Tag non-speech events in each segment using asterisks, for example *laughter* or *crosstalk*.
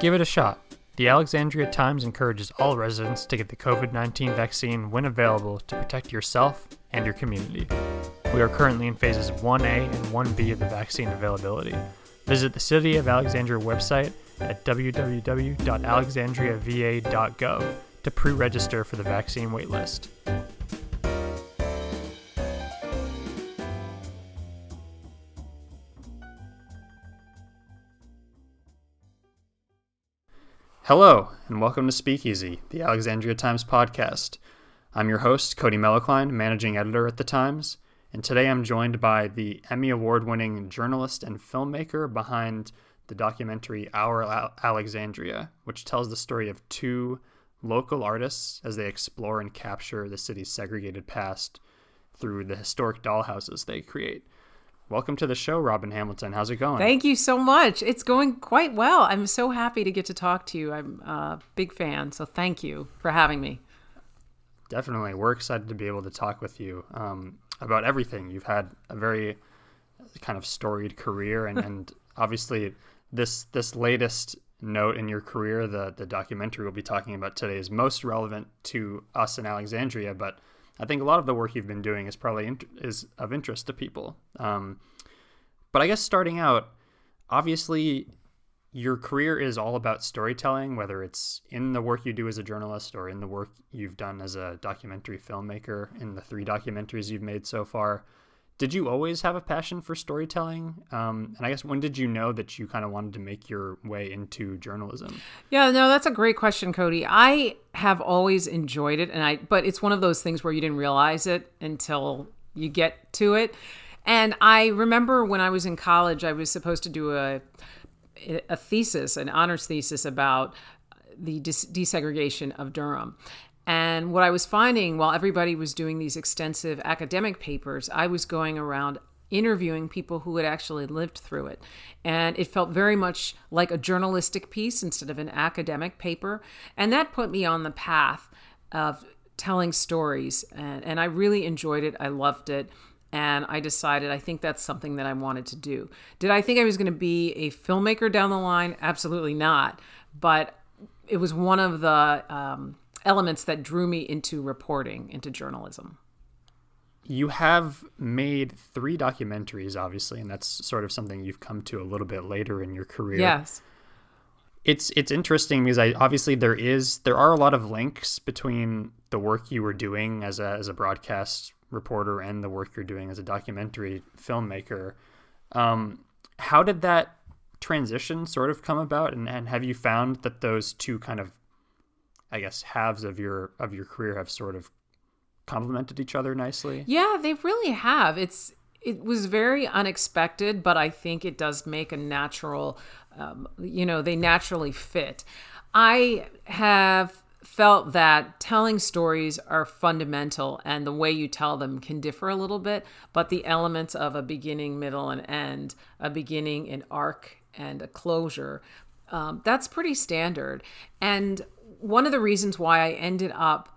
Give it a shot. The Alexandria Times encourages all residents to get the COVID 19 vaccine when available to protect yourself and your community. We are currently in phases 1A and 1B of the vaccine availability. Visit the City of Alexandria website at www.alexandriava.gov to pre register for the vaccine waitlist. Hello, and welcome to Speakeasy, the Alexandria Times podcast. I'm your host, Cody Mello-Klein, managing editor at the Times, and today I'm joined by the Emmy Award winning journalist and filmmaker behind the documentary Our Alexandria, which tells the story of two local artists as they explore and capture the city's segregated past through the historic dollhouses they create. Welcome to the show, Robin Hamilton. How's it going? Thank you so much. It's going quite well. I'm so happy to get to talk to you. I'm a big fan, so thank you for having me. Definitely. We're excited to be able to talk with you um, about everything. You've had a very kind of storied career, and, *laughs* and obviously, this this latest note in your career, the the documentary we'll be talking about today, is most relevant to us in Alexandria, but I think a lot of the work you've been doing is probably is of interest to people. Um, but I guess starting out, obviously, your career is all about storytelling, whether it's in the work you do as a journalist or in the work you've done as a documentary filmmaker in the three documentaries you've made so far did you always have a passion for storytelling? Um, and I guess when did you know that you kind of wanted to make your way into journalism? Yeah, no, that's a great question, Cody. I have always enjoyed it, and I but it's one of those things where you didn't realize it until you get to it. And I remember when I was in college, I was supposed to do a a thesis, an honors thesis about the desegregation of Durham. And what I was finding while everybody was doing these extensive academic papers, I was going around interviewing people who had actually lived through it. And it felt very much like a journalistic piece instead of an academic paper. And that put me on the path of telling stories. And, and I really enjoyed it. I loved it. And I decided I think that's something that I wanted to do. Did I think I was going to be a filmmaker down the line? Absolutely not. But it was one of the um, elements that drew me into reporting, into journalism. You have made three documentaries, obviously, and that's sort of something you've come to a little bit later in your career. Yes. It's it's interesting because I obviously there is there are a lot of links between the work you were doing as a as a broadcast reporter and the work you're doing as a documentary filmmaker. Um, how did that transition sort of come about, and, and have you found that those two kind of I guess halves of your of your career have sort of complemented each other nicely. Yeah, they really have. It's it was very unexpected, but I think it does make a natural, um, you know, they naturally fit. I have felt that telling stories are fundamental and the way you tell them can differ a little bit, but the elements of a beginning, middle, and end, a beginning, an arc, and a closure, um, that's pretty standard. And one of the reasons why I ended up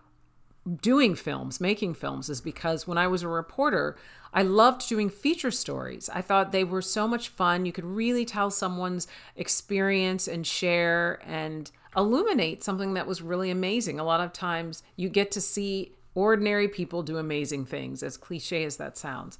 doing films, making films, is because when I was a reporter, I loved doing feature stories. I thought they were so much fun. You could really tell someone's experience and share and illuminate something that was really amazing. A lot of times you get to see ordinary people do amazing things, as cliche as that sounds.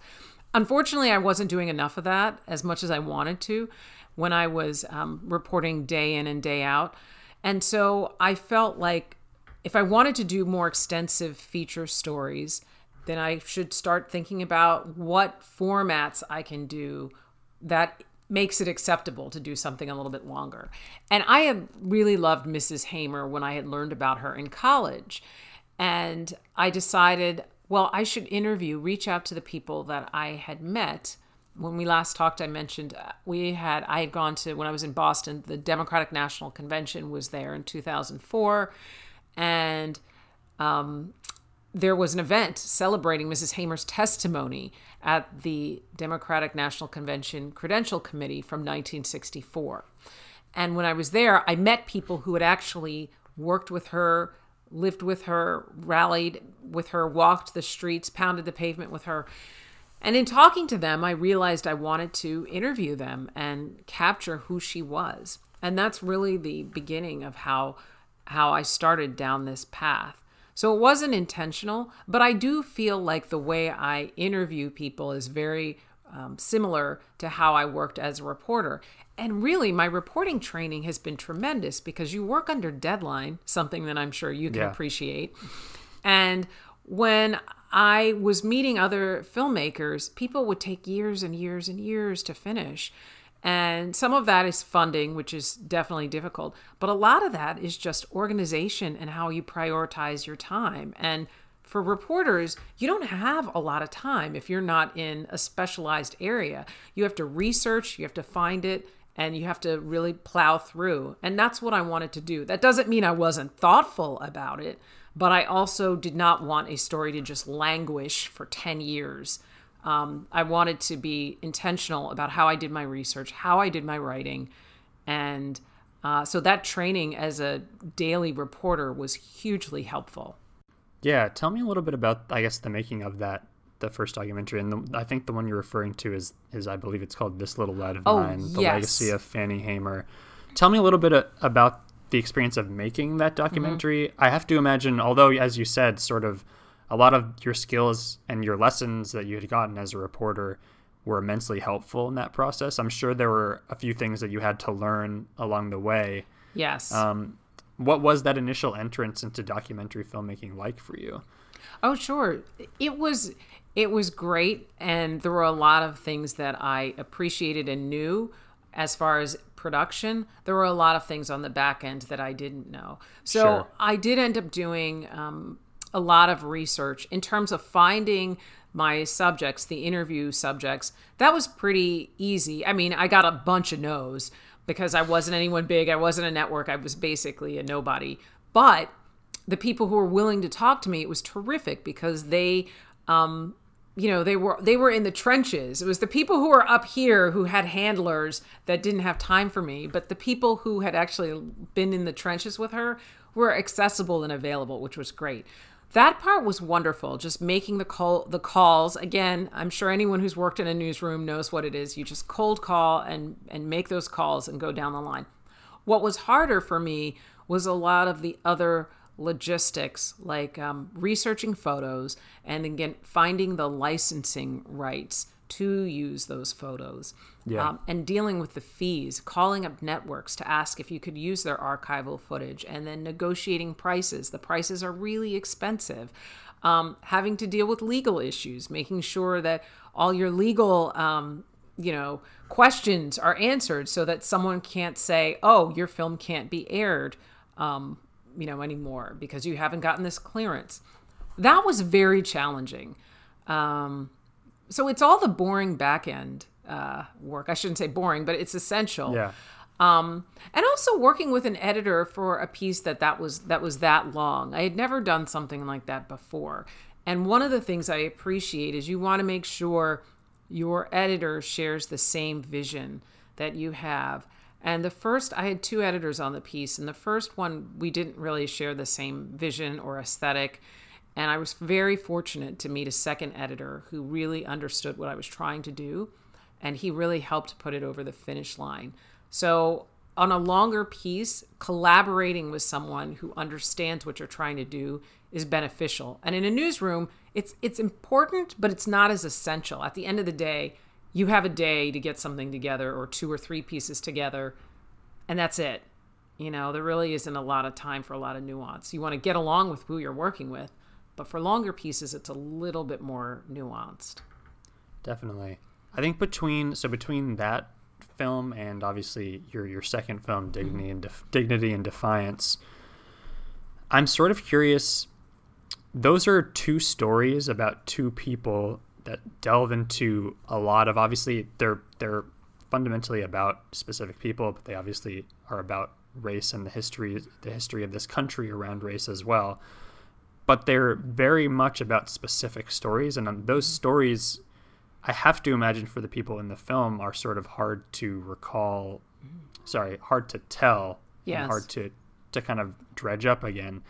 Unfortunately, I wasn't doing enough of that as much as I wanted to when I was um, reporting day in and day out. And so I felt like if I wanted to do more extensive feature stories, then I should start thinking about what formats I can do that makes it acceptable to do something a little bit longer. And I had really loved Mrs. Hamer when I had learned about her in college. And I decided, well, I should interview, reach out to the people that I had met when we last talked, I mentioned uh, we had I had gone to when I was in Boston. The Democratic National Convention was there in 2004, and um, there was an event celebrating Mrs. Hamer's testimony at the Democratic National Convention Credential Committee from 1964. And when I was there, I met people who had actually worked with her, lived with her, rallied with her, walked the streets, pounded the pavement with her. And in talking to them, I realized I wanted to interview them and capture who she was. And that's really the beginning of how how I started down this path. So it wasn't intentional, but I do feel like the way I interview people is very um, similar to how I worked as a reporter. And really, my reporting training has been tremendous because you work under deadline, something that I'm sure you can Yeah. appreciate. And when I was meeting other filmmakers, people would take years and years and years to finish. And some of that is funding, which is definitely difficult. But a lot of that is just organization and how you prioritize your time. And for reporters, you don't have a lot of time if you're not in a specialized area. You have to research, you have to find it, and you have to really plow through. And that's what I wanted to do. That doesn't mean I wasn't thoughtful about it, but I also did not want a story to just languish for 10 years. Um, I wanted to be intentional about how I did my research, how I did my writing. And uh, so that training as a daily reporter was hugely helpful. Yeah, tell me a little bit about, I guess, the making of that, the first documentary, and the, I think the one you're referring to is, is I believe it's called "This Little Light of Oh, Mine: The yes. Legacy of Fannie Hamer." Tell me a little bit a, about the experience of making that documentary. I have to imagine, although as you said, sort of a lot of your skills and your lessons that you had gotten as a reporter were immensely helpful in that process. I'm sure there were a few things that you had to learn along the way. Yes. Um, what was that initial entrance into documentary filmmaking like for you? Oh, sure. It was it was great and there were a lot of things that I appreciated and knew as far as production. There were a lot of things on the back end that I didn't know. So Sure. I did end up doing um, a lot of research in terms of finding my subjects, the interview subjects. That was pretty easy. I mean, I got a bunch of no's because I wasn't anyone big. I wasn't a network. I was basically a nobody. But the people who were willing to talk to me, it was terrific because they, um, you know, they were they were in the trenches. It was the people who were up here who had handlers that didn't have time for me, but the people who had actually been in the trenches with her were accessible and available, which was great. That part was wonderful. Just making the call, the calls. Again, I'm sure anyone who's worked in a newsroom knows what it is. You just cold call and and make those calls and go down the line. What was harder for me was a lot of the other logistics, like um, researching photos and again finding the licensing rights to use those photos. Yeah. Um, and dealing with the fees, calling up networks to ask if you could use their archival footage, and then negotiating prices. The prices are really expensive. Um, having to deal with legal issues, making sure that all your legal, um, you know, questions are answered, so that someone can't say, "Oh, your film can't be aired," um, you know, anymore because you haven't gotten this clearance. That was very challenging. Um, so it's all the boring back end uh, work. I shouldn't say boring, but it's essential. Yeah. Um, and also working with an editor for a piece that that was that was that long. I had never done something like that before. And one of the things I appreciate is you want to make sure your editor shares the same vision that you have. And the first, I had two editors on the piece, and the first one, we didn't really share the same vision or aesthetic. And I was very fortunate to meet a second editor who really understood what I was trying to do. And he really helped put it over the finish line. So, on a longer piece, collaborating with someone who understands what you're trying to do is beneficial. And in a newsroom, it's it's important, but it's not as essential. At the end of the day, you have a day to get something together or two or three pieces together, and that's it. You know, there really isn't a lot of time for a lot of nuance. You want to get along with who you're working with, but for longer pieces, it's a little bit more nuanced. Definitely. I think between so between that film and obviously your your second film, mm-hmm. Dignity and Def- Dignity and Defiance, I'm sort of curious. Those are two stories about two people that delve into a lot of obviously they're they're fundamentally about specific people, but they obviously are about race and the history the history of this country around race as well. But they're very much about specific stories, and um, those stories I have to imagine for the people in the film are sort of hard to recall, sorry, hard to tell, Yes. and hard to to kind of dredge up again.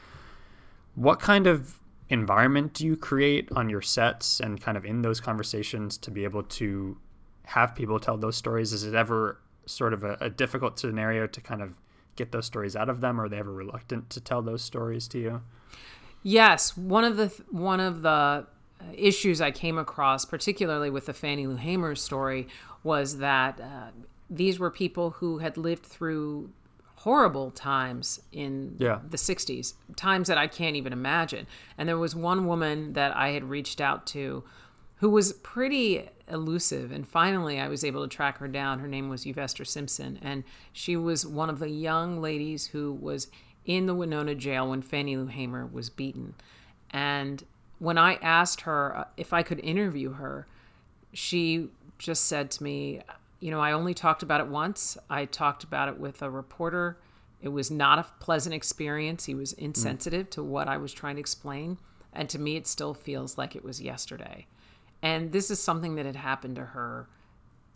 What kind of environment do you create on your sets and kind of in those conversations to be able to have people tell those stories? Is it ever sort of a, a difficult scenario to kind of get those stories out of them? Or are they ever reluctant to tell those stories to you? Yes, one of the one of the issues I came across, particularly with the Fannie Lou Hamer story, was that uh, these were people who had lived through horrible times in yeah. the 60s, times that I can't even imagine. And there was one woman that I had reached out to who was pretty elusive. And finally, I was able to track her down. Her name was Euvester Simpson. And she was one of the young ladies who was in the Winona jail when Fannie Lou Hamer was beaten. And when I asked her uh, if I could interview her, she just said to me, You know, I only talked about it once. I talked about it with a reporter. It was not a pleasant experience. He was insensitive mm. to what I was trying to explain. And to me, it still feels like it was yesterday. And this is something that had happened to her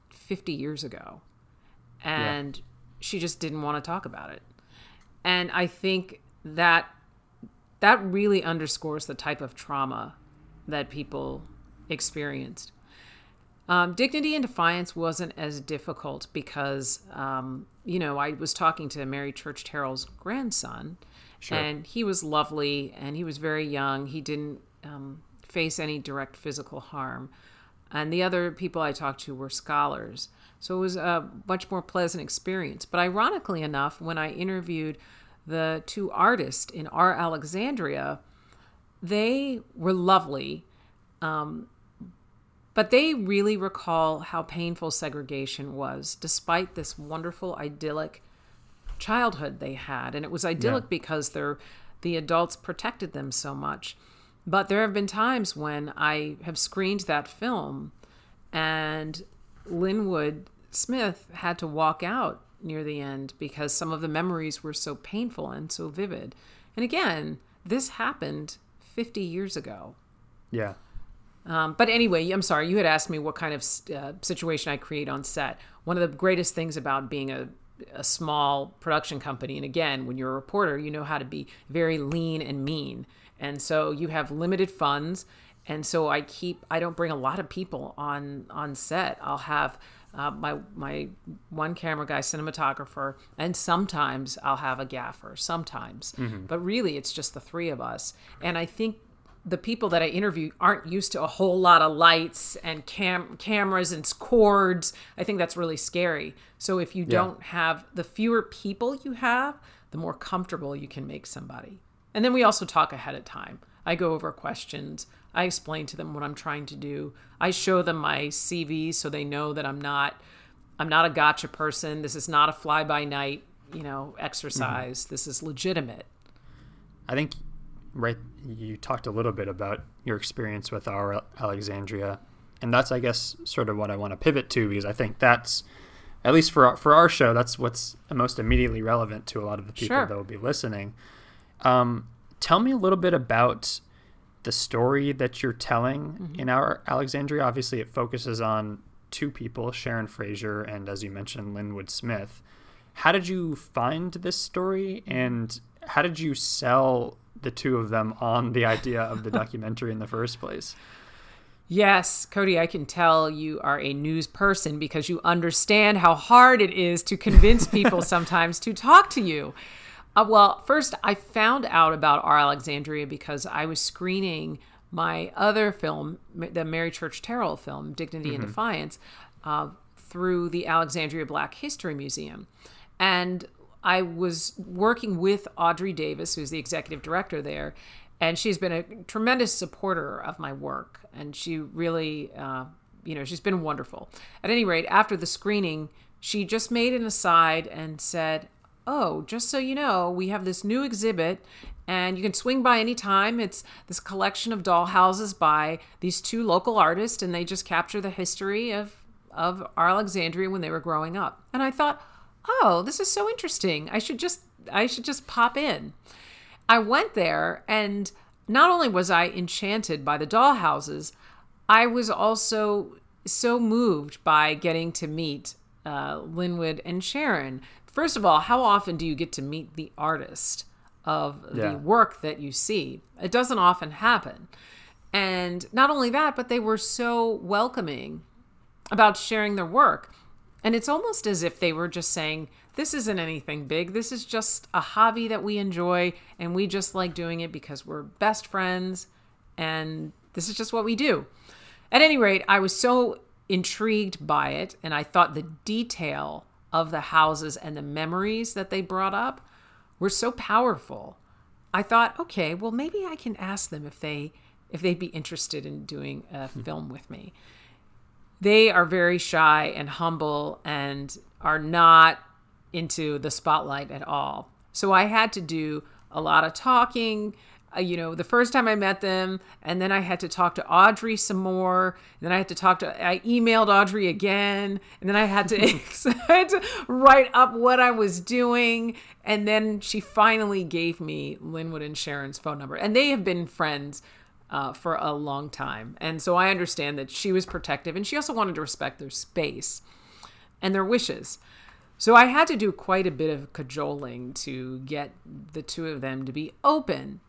50 years ago. And yeah. she just didn't want to talk about it. And I think that that really underscores the type of trauma that people experienced. Um, Dignity and Defiance wasn't as difficult because, um, you know, I was talking to Mary Church Terrell's grandson, sure. and he was lovely and he was very young. He didn't um, face any direct physical harm. And the other people I talked to were scholars. So it was a much more pleasant experience. But ironically enough, when I interviewed the two artists in our Alexandria, they were lovely. Um, but they really recall how painful segregation was, despite this wonderful, idyllic childhood they had. And it was idyllic yeah. because the adults protected them so much. But there have been times when I have screened that film and Linwood Smith had to walk out near the end because some of the memories were so painful and so vivid. And again, this happened 50 years ago. Yeah. Um, but anyway, I'm sorry, you had asked me what kind of uh, situation I create on set. One of the greatest things about being a, a small production company, and again, when you're a reporter, you know how to be very lean and mean. And so you have limited funds. And so I keep, I don't bring a lot of people on on set. I'll have uh, my my one camera guy, cinematographer, and sometimes I'll have a gaffer. Sometimes, mm-hmm. but really it's just the three of us. And I think the people that I interview aren't used to a whole lot of lights and cam- cameras and cords. I think that's really scary. So if you yeah. don't have the fewer people you have, the more comfortable you can make somebody. And then we also talk ahead of time. I go over questions. I explain to them what I'm trying to do. I show them my CV so they know that I'm not I'm not a gotcha person. This is not a fly by night, you know, exercise. Mm-hmm. This is legitimate. I think right you talked a little bit about your experience with our Alexandria and that's I guess sort of what I want to pivot to because I think that's at least for our, for our show that's what's most immediately relevant to a lot of the people sure. that will be listening. Um, tell me a little bit about the story that you're telling mm-hmm. in our Alexandria. Obviously, it focuses on two people, Sharon Fraser and, as you mentioned, Linwood Smith. How did you find this story, and how did you sell the two of them on the idea of the *laughs* documentary in the first place? Yes, Cody, I can tell you are a news person because you understand how hard it is to convince *laughs* people sometimes to talk to you. Uh, well, first, I found out about our Alexandria because I was screening my other film, the Mary Church Terrell film, Dignity mm-hmm. and Defiance, uh, through the Alexandria Black History Museum. And I was working with Audrey Davis, who's the executive director there, and she's been a tremendous supporter of my work. And she really, uh, you know, she's been wonderful. At any rate, after the screening, she just made an aside and said, oh, just so you know, we have this new exhibit and you can swing by anytime. It's this collection of doll houses by these two local artists, and they just capture the history of of our Alexandria when they were growing up. And I thought, oh, this is so interesting. I should just I should just pop in. I went there, and not only was I enchanted by the dollhouses, I was also so moved by getting to meet uh, Linwood and Sharon first of all, how often do you get to meet the artist of yeah. the work that you see? It doesn't often happen. And not only that, but they were so welcoming about sharing their work. And it's almost as if they were just saying, This isn't anything big. This is just a hobby that we enjoy, and we just like doing it because we're best friends, and this is just what we do. At any rate, I was so intrigued by it, and I thought the detail of the houses and the memories that they brought up were so powerful. I thought, okay, well maybe I can ask them if they if they'd be interested in doing a hmm. film with me. They are very shy and humble and are not into the spotlight at all. So I had to do a lot of talking, uh, you know, the first time I met them, and then I had to talk to Audrey some more. then I had to talk to, I emailed Audrey again, and then I had to, *laughs* I had to write up what I was doing. And then she finally gave me Linwood and Sharon's phone number. And they have been friends uh, for a long time. And so I understand that she was protective, and she also wanted to respect their space and their wishes. So I had to do quite a bit of cajoling to get the two of them to be open.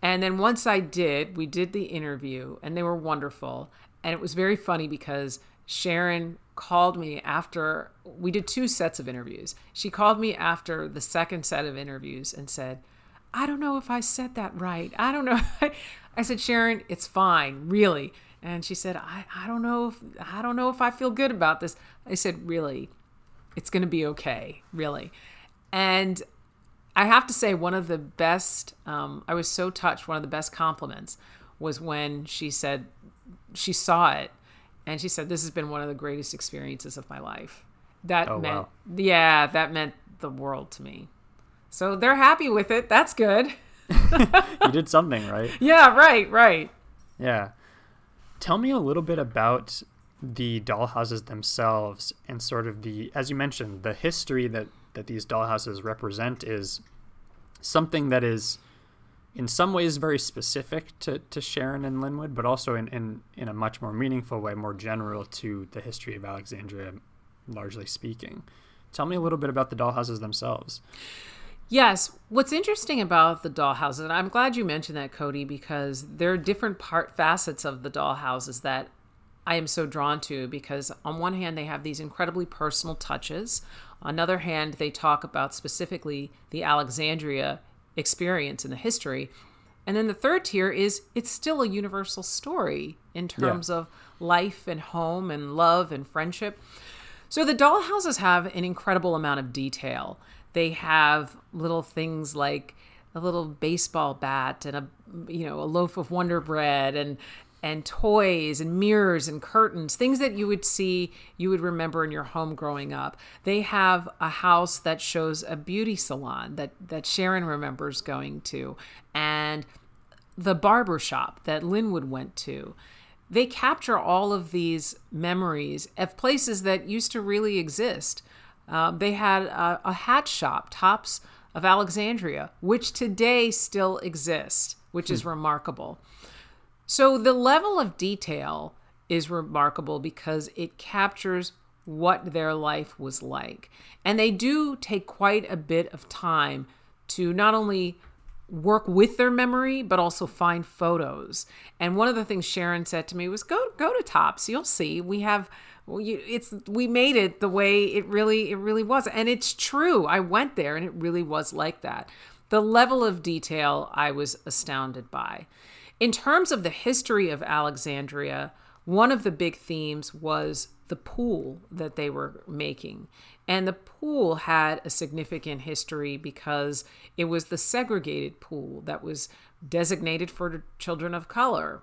And then once I did, we did the interview and they were wonderful. And it was very funny because Sharon called me after we did two sets of interviews. She called me after the second set of interviews and said, I don't know if I said that right. I don't know. *laughs* I said, Sharon, it's fine, really. And she said, I, I don't know if I don't know if I feel good about this. I said, really, it's gonna be okay, really. And I have to say, one of the best, um, I was so touched, one of the best compliments was when she said, she saw it and she said, This has been one of the greatest experiences of my life. That Oh, meant, wow. yeah, that meant the world to me. So they're happy with it. That's good. *laughs* You did something, right? Yeah, right, right. Yeah. Tell me a little bit about the dollhouses themselves and sort of the, as you mentioned, the history that, that these dollhouses represent is something that is in some ways very specific to, to Sharon and Linwood, but also in, in, in a much more meaningful way, more general to the history of Alexandria, largely speaking. Tell me a little bit about the dollhouses themselves. Yes. What's interesting about the dollhouses, and I'm glad you mentioned that, Cody, because there are different part facets of the dollhouses that I am so drawn to because on one hand they have these incredibly personal touches. On another hand, they talk about specifically the Alexandria experience and the history. And then the third tier is it's still a universal story in terms of life and home and love and friendship. So the dollhouses have an incredible amount of detail. They have little things like a little baseball bat and a you know a loaf of Wonder Bread and and toys and mirrors and curtains, things that you would see, you would remember in your home growing up. They have a house that shows a beauty salon that that Sharon remembers going to, and the barber shop that Linwood went to. They capture all of these memories of places that used to really exist. Um, they had a, a hat shop, Tops of Alexandria, which today still exists, which is remarkable. So the level of detail is remarkable because it captures what their life was like. And they do take quite a bit of time to not only work with their memory but also find photos. And one of the things Sharon said to me was go go to Tops, you'll see. We have well, you, it's we made it the way it really it really was. And it's true. I went there and it really was like that. The level of detail I was astounded by. In terms of the history of Alexandria, one of the big themes was the pool that they were making. And the pool had a significant history because it was the segregated pool that was designated for children of color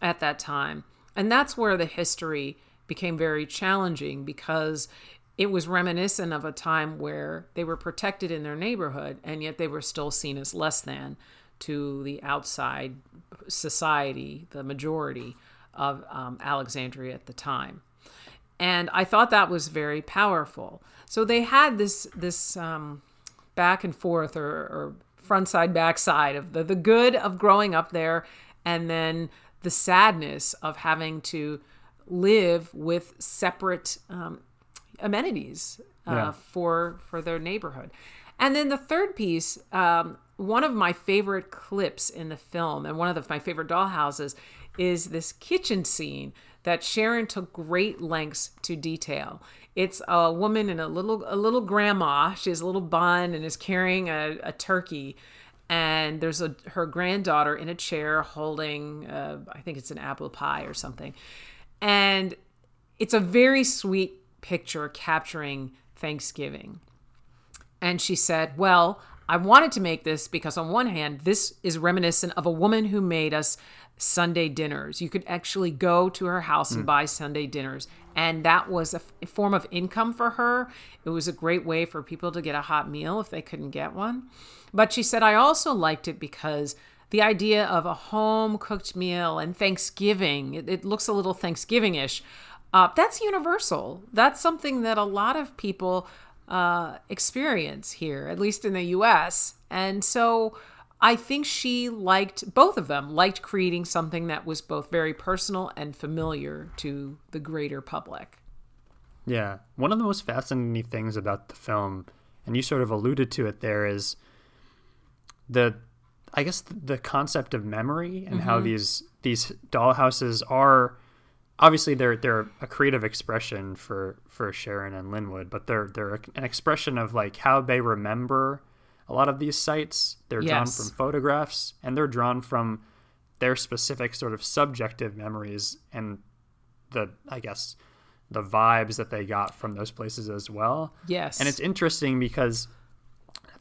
at that time. And that's where the history became very challenging because it was reminiscent of a time where they were protected in their neighborhood and yet they were still seen as less than to the outside society, the majority of um, Alexandria at the time. And I thought that was very powerful. So they had this this um, back and forth or, or front side back side of the, the good of growing up there and then the sadness of having to live with separate um, amenities uh, Yeah. for for their neighborhood. And then the third piece, um, one of my favorite clips in the film, and one of the, my favorite dollhouses, is this kitchen scene that Sharon took great lengths to detail. It's a woman and a little a little grandma. She has a little bun and is carrying a, a turkey. And there's a her granddaughter in a chair holding, uh, I think it's an apple pie or something. And it's a very sweet picture capturing Thanksgiving. And she said, Well, I wanted to make this because, on one hand, this is reminiscent of a woman who made us Sunday dinners. You could actually go to her house and hmm. buy Sunday dinners. And that was a, f- a form of income for her. It was a great way for people to get a hot meal if they couldn't get one. But she said, I also liked it because the idea of a home cooked meal and Thanksgiving, it, it looks a little Thanksgiving ish. Uh, that's universal. That's something that a lot of people uh, experience here, at least in the US. And so I think she liked, both of them liked creating something that was both very personal and familiar to the greater public. Yeah. One of the most fascinating things about the film, and you sort of alluded to it there, is the I guess the concept of memory and how mm-hmm. these these dollhouses are obviously they're they're a creative expression for for Sharon and Linwood, but they're they're an expression of like how they remember a lot of these sites. They're drawn from photographs and they're drawn from their specific sort of subjective memories and the I guess the vibes that they got from those places as well. Yes. And it's interesting because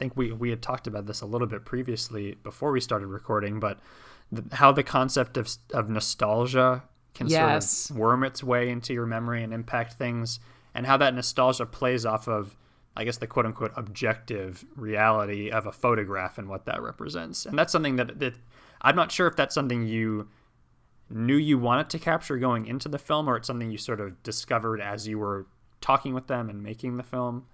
think we, we had talked about this a little bit previously before we started recording, but the, how the concept of, of nostalgia can Yes. sort of worm its way into your memory and impact things, and how that nostalgia plays off of, I guess, the quote unquote objective reality of a photograph and what that represents. And that's something that, that I'm not sure if that's something you knew you wanted to capture going into the film, or it's something you sort of discovered as you were talking with them and making the film.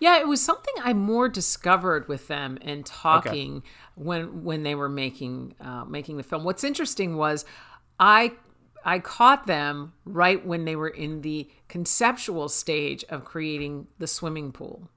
Yeah, it was something I more discovered with them and talking when when they were making uh, making the film. What's interesting was I I caught them right when they were in the conceptual stage of creating the swimming pool.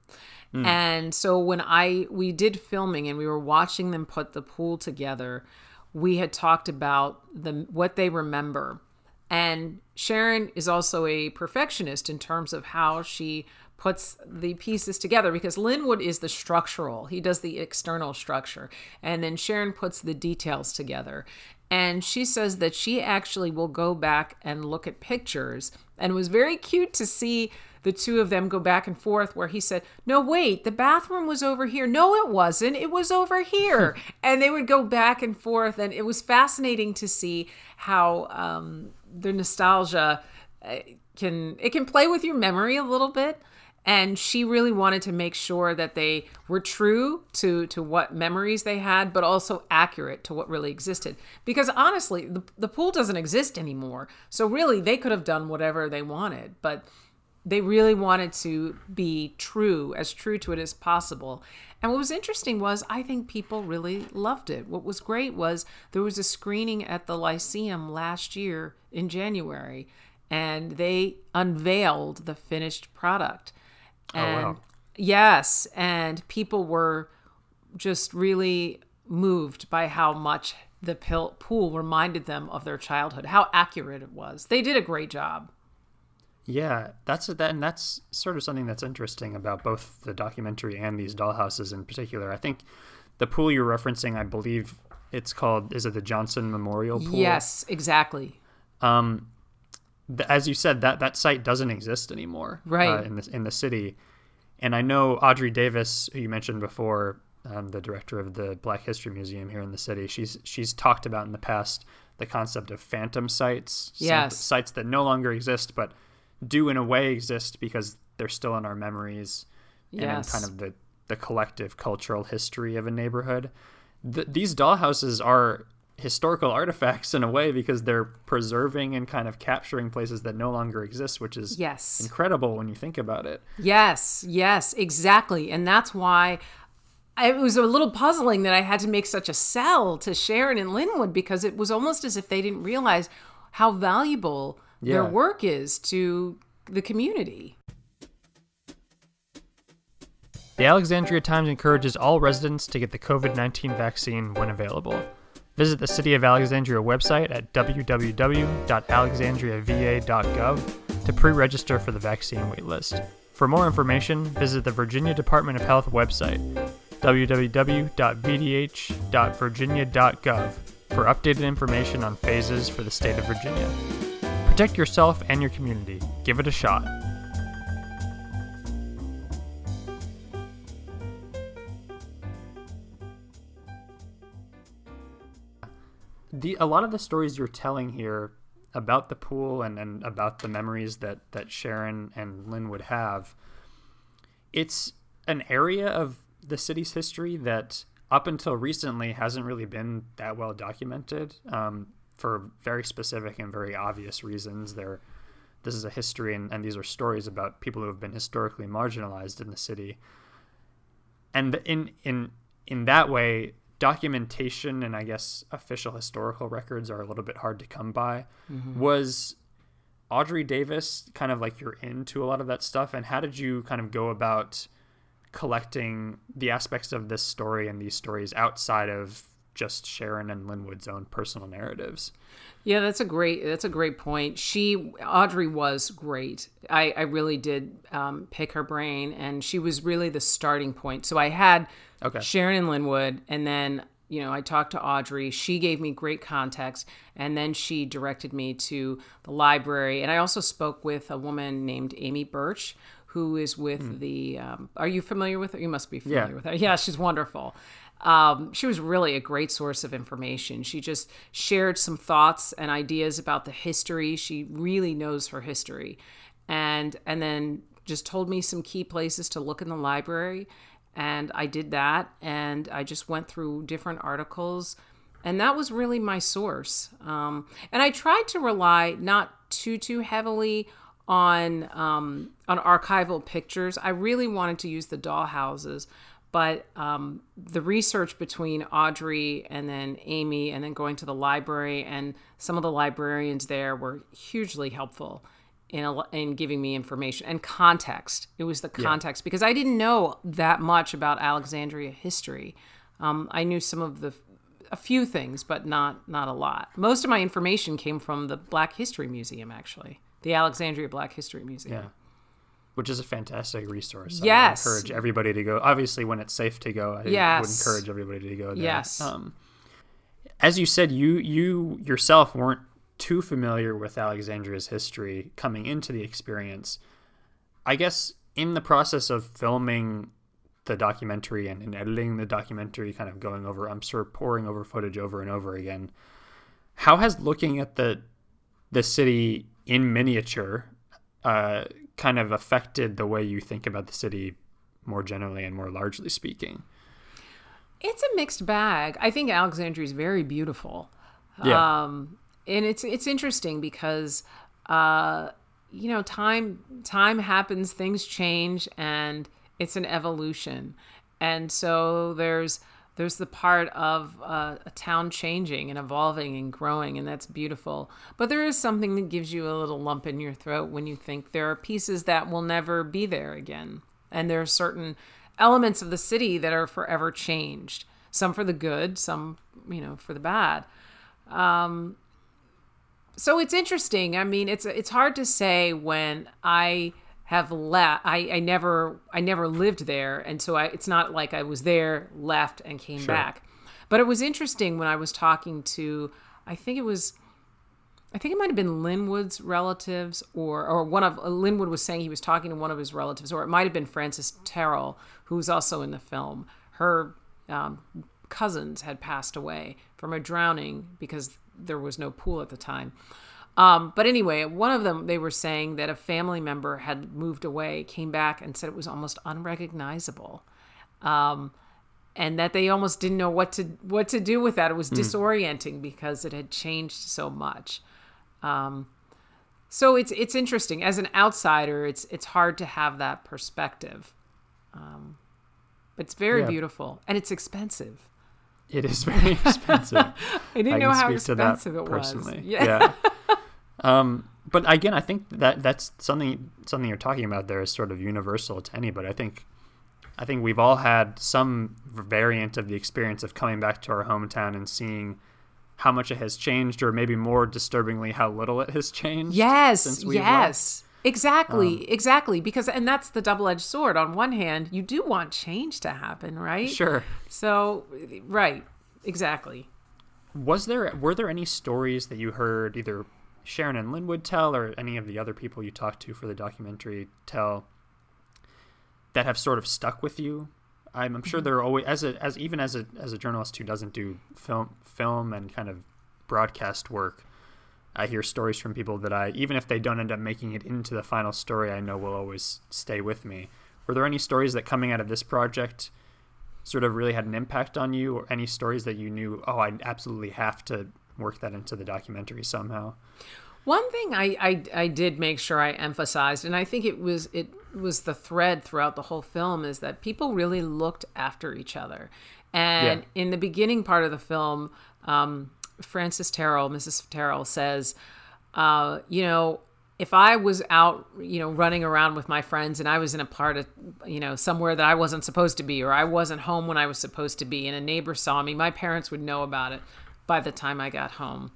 And so when I we did filming and we were watching them put the pool together, we had talked about the what they remember. And Sharon is also a perfectionist in terms of how she puts the pieces together because Linwood is the structural. He does the external structure. And then Sharon puts the details together. And she says that she actually will go back and look at pictures. And it was very cute to see the two of them go back and forth where he said, No, wait, the bathroom was over here. No, it wasn't. It was over here. *laughs* and they would go back and forth. And it was fascinating to see how um, the nostalgia uh, can it can play with your memory a little bit and she really wanted to make sure that they were true to to what memories they had but also accurate to what really existed. Because honestly the, the pool doesn't exist anymore. So really they could have done whatever they wanted but they really wanted to be true as true to it as possible. And what was interesting was i think people really loved it. What was great was there was a screening at the lyceum last year in january and they unveiled the finished product and wow. yes and people were just really moved by how much the pool reminded them of their childhood how accurate it was they did a great job Yeah, that's that, and that's sort of something that's interesting about both the documentary and these dollhouses in particular. I think the pool you're referencing, I believe it's called, is it the Johnson Memorial Pool? yes exactly Um, th- as you said, that that site doesn't exist anymore, Right. Uh, in the in the city, and I know Audrey Davis, who you mentioned before, um, the director of the Black History Museum here in the city. She's she's talked about in the past the concept of phantom sites, Yes. sites that no longer exist, but do in a way exist because they're still in our memories and in kind of the the collective cultural history of a neighborhood. Th- these dollhouses are historical artifacts in a way because they're preserving and kind of capturing places that no longer exist, which is Yes. incredible when you think about it. Yes, yes, exactly. And that's why I- it was a little puzzling that I had to make such a sell to Sharon and Linwood because it was almost as if they didn't realize how valuable their work is to the community. The Alexandria Times encourages all residents to get the COVID 19 vaccine when available. Visit the City of Alexandria website at www.alexandriava.gov to pre register for the vaccine waitlist. For more information, visit the Virginia Department of Health website, www.vdh.virginia.gov, for updated information on phases for the state of Virginia. Protect yourself and your community. Give it a shot. The, a lot of the stories you're telling here about the pool and, and about the memories that, that Sharon and Linwood have, it's an area of the city's history that up until recently hasn't really been that well documented um, for very specific and very obvious reasons. There, this is a history, and, and these are stories about people who have been historically marginalized in the city. And in in in that way, documentation and I guess official historical records are a little bit hard to come by. Mm-hmm. Was Audrey Davis kind of like you're into a lot of that stuff? And how did you kind of go about collecting the aspects of this story and these stories outside of just Sharon and Linwood's own personal narratives? Yeah, that's a great that's a great point. She Audrey was great. I, I really did um, pick her brain, and she was really the starting point. So I had Okay. Sharon and Linwood, and then you know I talked to Audrey. She gave me great context, and then she directed me to the library. And I also spoke with a woman named Amy Bertsch, who is with mm. the. Um, are you familiar with her? You must be familiar yeah. with her. Yeah, she's wonderful. Um, she was really a great source of information. She just shared some thoughts and ideas about the history. She really knows her history, and and then just told me some key places to look in the library and I did that, and I just went through different articles, and that was really my source. Um, and I tried to rely not too too heavily on um, on archival pictures. I really wanted to use the doll houses, but um, the research between Audrey and then Amy, and then going to the library, and some of the librarians there were hugely helpful in a, in giving me information and context. It was the context yeah. because I didn't know that much about Alexandria history. Um, I knew some of the a few things, but not not a lot. Most of my information came from the Black History Museum, actually, the Alexandria Black History Museum. Yeah. Which is a fantastic resource. Yes. I encourage everybody to go. Obviously, when it's safe to go, I yes. would encourage everybody to go there. Yes. Um, as you said, you you yourself weren't too familiar with Alexandria's history coming into the experience. I guess in the process of filming the documentary and, and editing the documentary, kind of going over, I'm sure poring over footage over and over again. How has looking at the the city in miniature uh, kind of affected the way you think about the city more generally and more largely speaking? It's a mixed bag. I think Alexandria is very beautiful. Yeah. Um, and it's it's interesting because uh, you know time time happens, things change, and it's an evolution. And so there's there's the part of uh, a town changing and evolving and growing, and that's beautiful. But there is something that gives you a little lump in your throat when you think there are pieces that will never be there again, and there are certain elements of the city that are forever changed. Some for the good, some you know for the bad. Um, so it's interesting. I mean, it's it's hard to say when I have left. I, I never I never lived there, and so I, it's not like I was there, left, and came sure. back. But it was interesting when I was talking to. I think it was. I think it might have been Linwood's relatives, or or one of uh, Linwood was saying he was talking to one of his relatives, or it might have been Frances Terrell, who's also in the film. Her um, cousins had passed away from a drowning because there was no pool at the time. Um, but anyway, one of them, they were saying that a family member had moved away, came back, and said it was almost unrecognizable. Um, and that they almost didn't know what to what to do with that. It was mm. disorienting because it had changed so much. Um, so it's it's interesting as an outsider. It's it's hard to have that perspective. Um, but it's very yeah. beautiful and it's expensive. It is very *laughs* expensive. *laughs* I didn't I know how expensive it was. Yeah. yeah. *laughs* um, but again, I think that that's something something you're talking about there is sort of universal to anybody. I think I think we've all had some variant of the experience of coming back to our hometown and seeing how much it has changed, or maybe more disturbingly, how little it has changed. Yes, yes. Left. Exactly, um, exactly. Because, and that's the double edged sword. On one hand, you do want change to happen, right? Sure. So, right, exactly. Was there, were there any stories that you heard either Sharon and Lynn would tell or any of the other people you talked to for the documentary tell that have sort of stuck with you? I'm, I'm sure mm-hmm. there are always, as a, as even as a, as a journalist who doesn't do film, film and kind of broadcast work, I hear stories from people that I, even if they don't end up making it into the final story, I know will always stay with me. Were there any stories that coming out of this project sort of really had an impact on you, or any stories that you knew, oh, I absolutely have to work that into the documentary somehow? One thing I, I, I did make sure I emphasized, and I think it was it was the thread throughout the whole film, is that people really looked after each other. And yeah. in the beginning part of the film, um, Frances Terrell, Mrs. Terrell says, uh, you know, if I was out, you know, running around with my friends and I was in a part of, you know, somewhere that I wasn't supposed to be, or I wasn't home when I was supposed to be, and a neighbor saw me, my parents would know about it by the time I got home.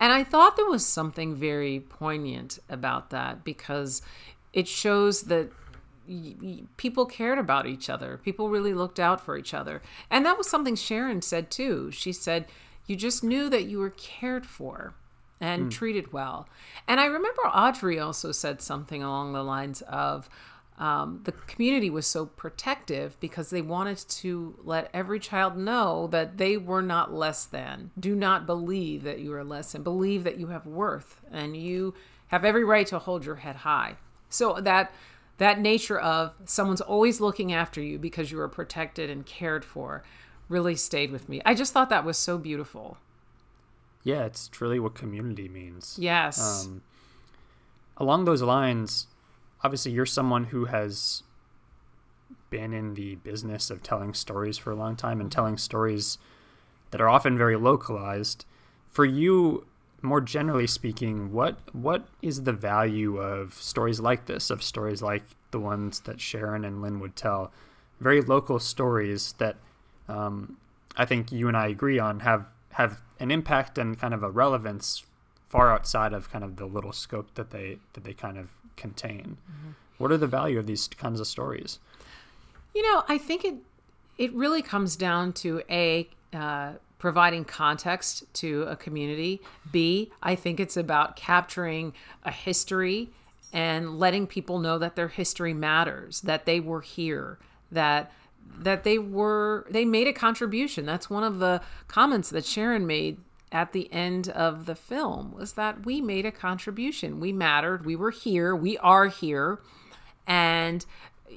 And I thought there was something very poignant about that because it shows that people cared about each other. People really looked out for each other. And that was something Sharon said too. She said, you just knew that you were cared for and mm. treated well. And I remember Audrey also said something along the lines of um, the community was so protective because they wanted to let every child know that they were not less than. Do not believe that you are less than. Believe that you have worth and you have every right to hold your head high. So that that nature of someone's always looking after you because you are protected and cared for really stayed with me. I just thought that was so beautiful. Yeah, it's truly what community means. Yes. Um, along those lines, obviously, you're someone who has been in the business of telling stories for a long time and telling stories that are often very localized. For you, more generally speaking, what what is the value of stories like this, of stories like the ones that Sharon and Lynn would tell, very local stories that um, I think you and I agree on have have an impact and kind of a relevance far outside of kind of the little scope that they that they kind of contain. Mm-hmm. What are the value of these kinds of stories? You know, I think it it really comes down to a uh, providing context to a community. B, I think it's about capturing a history and letting people know that their history matters, that they were here, that that they were they made a contribution. That's one of the comments that Sharon made at the end of the film was that we made a contribution. We mattered. We were here. We are here. And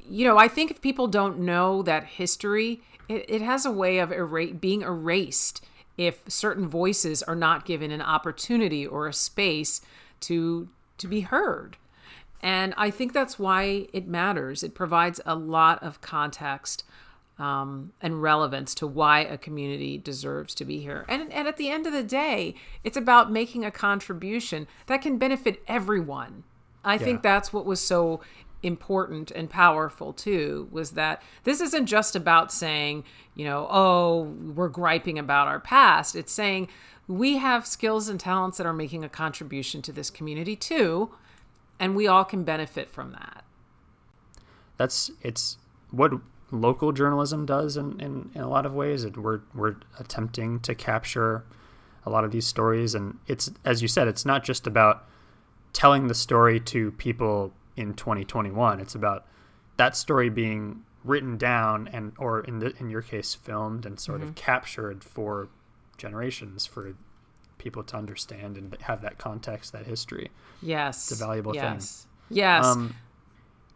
you know, I think if people don't know that history, it, it has a way of being erased if certain voices are not given an opportunity or a space to to be heard. And I think that's why it matters. It provides a lot of context um, and relevance to why a community deserves to be here. And, and at the end of the day, it's about making a contribution that can benefit everyone. I yeah. think that's what was so important and powerful too was that this isn't just about saying, you know, oh, we're griping about our past. It's saying we have skills and talents that are making a contribution to this community too, and we all can benefit from that. That's it's what local journalism does in, in, in a lot of ways. And we're, we're attempting to capture a lot of these stories. And it's, as you said, it's not just about telling the story to people in 2021. It's about that story being written down and, or in the, in your case, filmed and sort mm-hmm. of captured for generations for people to understand and have that context, that history. Yes, it's a valuable yes. thing. Yes. Um,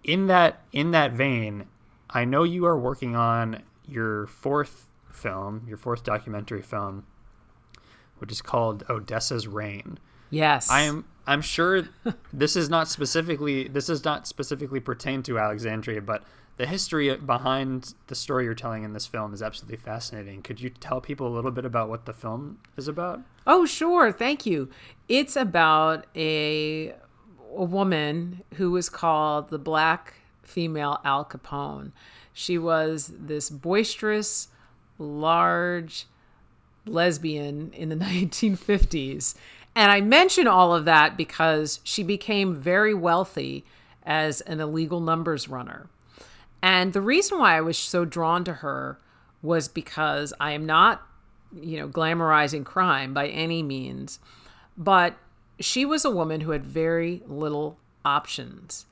in that in that vein, I know you are working on your fourth film, your fourth documentary film, which is called Odessa's Rain. Yes. I am I'm sure *laughs* this is not specifically this is not specifically pertain to Alexandria, but the history behind the story you're telling in this film is absolutely fascinating. Could you tell people a little bit about what the film is about? Oh, sure. Thank you. It's about a a woman who was called the Black female Al Capone. She was this boisterous, large lesbian in the *laughs* 1950s. And I mention all of that because she became very wealthy as an illegal numbers runner. And the reason why I was so drawn to her was because I am not, you know, glamorizing crime by any means, but she was a woman who had very little options.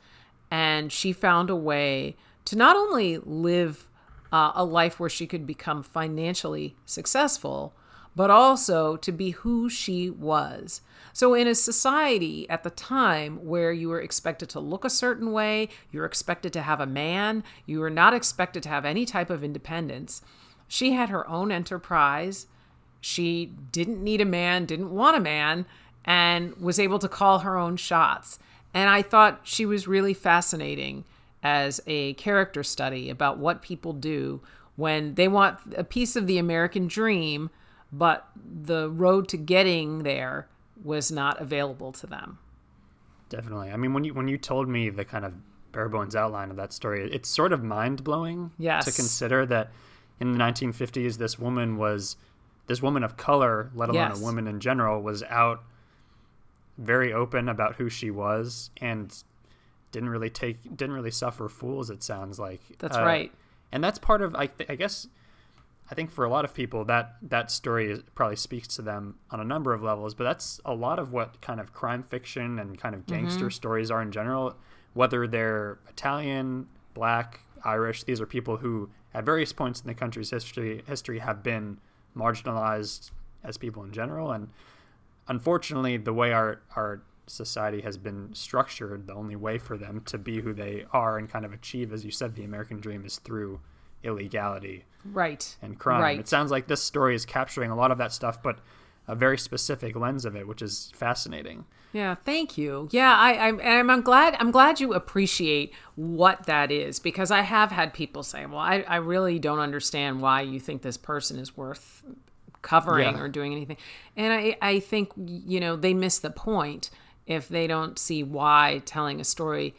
And she found a way to not only live uh, a life where she could become financially successful, but also to be who she was. So, in a society at the time where you were expected to look a certain way, you were expected to have a man, you were not expected to have any type of independence, she had her own enterprise. She didn't need a man, didn't want a man, and was able to call her own shots. And I thought she was really fascinating as a character study about what people do when they want a piece of the American dream, but the road to getting there was not available to them. Definitely. I mean, when you when you told me the kind of bare bones outline of that story, it's sort of mind blowing yes. to consider that in the 1950s, this woman was this woman of color, let alone yes. a woman in general, was out very open about who she was and didn't really take didn't really suffer fools. It sounds like that's uh, right, and that's part of I th- I guess I think for a lot of people that that story is, probably speaks to them on a number of levels. But that's a lot of what kind of crime fiction and kind of gangster mm-hmm. stories are in general. Whether they're Italian, Black, Irish, these are people who at various points in the country's history history have been marginalized as people in general and unfortunately the way our our society has been structured the only way for them to be who they are and kind of achieve as you said the american dream is through illegality right and crime right. it sounds like this story is capturing a lot of that stuff but a very specific lens of it which is fascinating yeah, thank you. Yeah, I, I'm, I'm glad. I'm glad you appreciate what that is because I have had people say, "Well, I, I really don't understand why you think this person is worth covering yeah. or doing anything," and I, I think you know they miss the point if they don't see why telling a story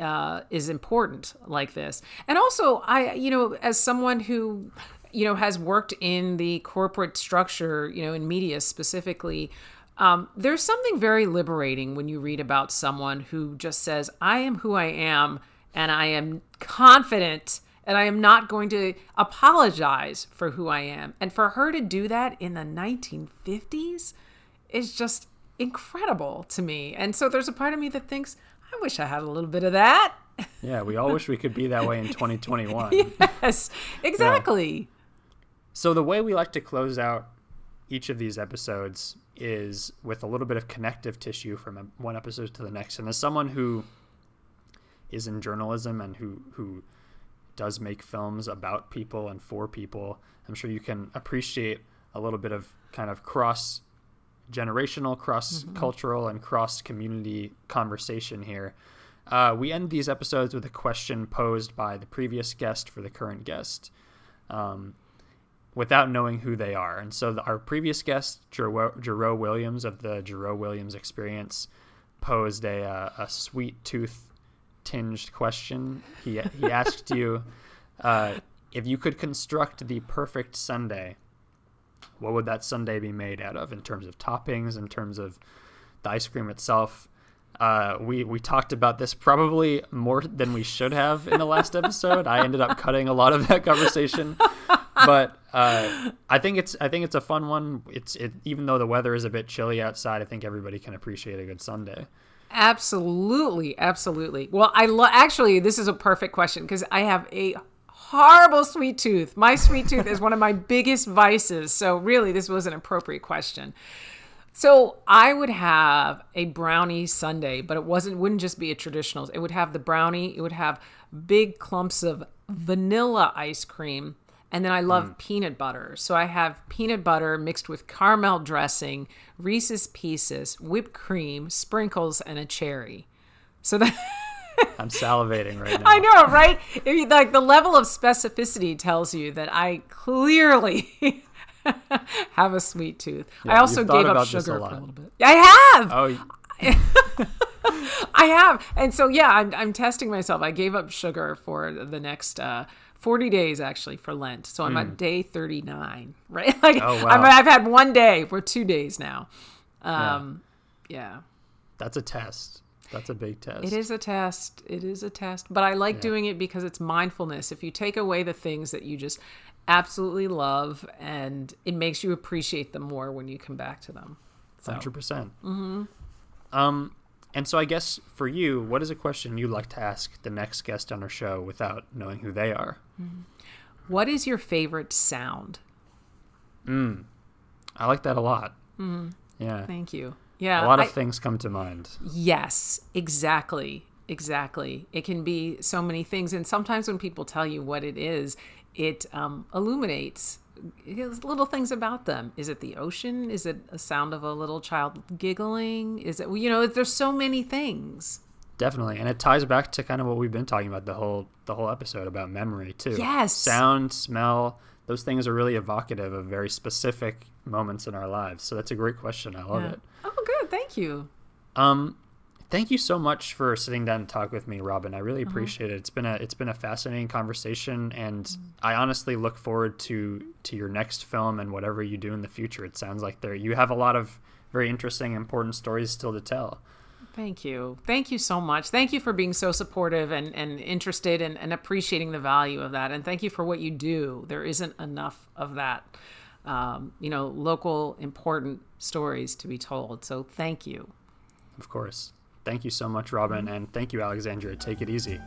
uh, is important like this. And also, I, you know, as someone who you know has worked in the corporate structure, you know, in media specifically. Um, there's something very liberating when you read about someone who just says, I am who I am, and I am confident, and I am not going to apologize for who I am. And for her to do that in the 1950s is just incredible to me. And so there's a part of me that thinks, I wish I had a little bit of that. Yeah, we all wish we could be that way in 2021. *laughs* yes, exactly. Yeah. So the way we like to close out each of these episodes is with a little bit of connective tissue from one episode to the next. And as someone who is in journalism and who who does make films about people and for people, I'm sure you can appreciate a little bit of kind of cross generational, cross cultural, mm-hmm. and cross community conversation here. Uh, we end these episodes with a question posed by the previous guest for the current guest. Um, without knowing who they are. And so the, our previous guest, Jero Williams of the Jero Williams Experience, posed a, uh, a sweet tooth tinged question. He, he *laughs* asked you uh, if you could construct the perfect sundae. what would that sundae be made out of in terms of toppings, in terms of the ice cream itself? Uh, we we talked about this probably more than we should have in the last episode. I ended up cutting a lot of that conversation but uh, I think it's I think it's a fun one. It's it even though the weather is a bit chilly outside, I think everybody can appreciate a good sundae. Absolutely, absolutely. Well, I lo- actually this is a perfect question because I have a horrible sweet tooth. My sweet tooth is one of my biggest vices. So really, this was an appropriate question. So I would have a brownie sundae, but it wasn't wouldn't just be a traditional. It would have the brownie. It would have big clumps of vanilla ice cream and then I love mm. peanut butter. So I have peanut butter mixed with caramel dressing, Reese's Pieces, whipped cream, sprinkles, and a cherry. So that. *laughs* I'm salivating right now. I know, right? You, like the level of specificity tells you that I clearly *laughs* have a sweet tooth. Yeah, I also gave up sugar a for a little bit. I have. Oh. *laughs* I have, and so yeah, I'm, I'm testing myself. I gave up sugar for the next uh, 40 days actually for Lent. So I'm mm. at hmm. day 39, *laughs* right? Like oh, wow. i have had one day. We're two days now. Um, yeah. yeah. That's a test. that's a big test. It is a test. It is a test. But I like doing it because it's mindfulness. If you take away the things that you just absolutely love, and it makes you appreciate them more when you come back to them. So, Hundred percent. Um, and so I guess for you, what is a question you'd like to ask the next guest on our show without knowing who they are? Mm-hmm. what is your favorite sound? Mm. I like that a lot. Mm-hmm. Yeah, Thank you. Yeah. a lot of I- things come to mind. Yes, exactly. Exactly. It can be so many things. And sometimes when people tell you what it is, it um, illuminates little things about them. Is it the ocean? Is it a sound of a little child giggling? Is it, you know, there's so many things. Definitely, and it ties back to kind of what we've been talking about the whole the whole episode about memory too. Yes. sound, smell, those things are really evocative of very specific moments in our lives. So that's a great question. I love Yeah. it. Oh, good. Thank you. Um, thank you so much for sitting down and talk with me, Robin. I really Uh-huh. appreciate it. It's been a it's been a fascinating conversation, and Mm. I honestly look forward to to your next film and whatever you do in the future. It sounds like there you have a lot of very interesting, important stories still to tell. Thank you. Thank you so much. Thank you for being so supportive and, and interested and, and appreciating the value of that. And thank you for what you do. There isn't enough of that, um, you know, local important stories to be told. So thank you. Of course. Thank you so much, Robin, mm-hmm. and thank you, Alexandria. Take it easy.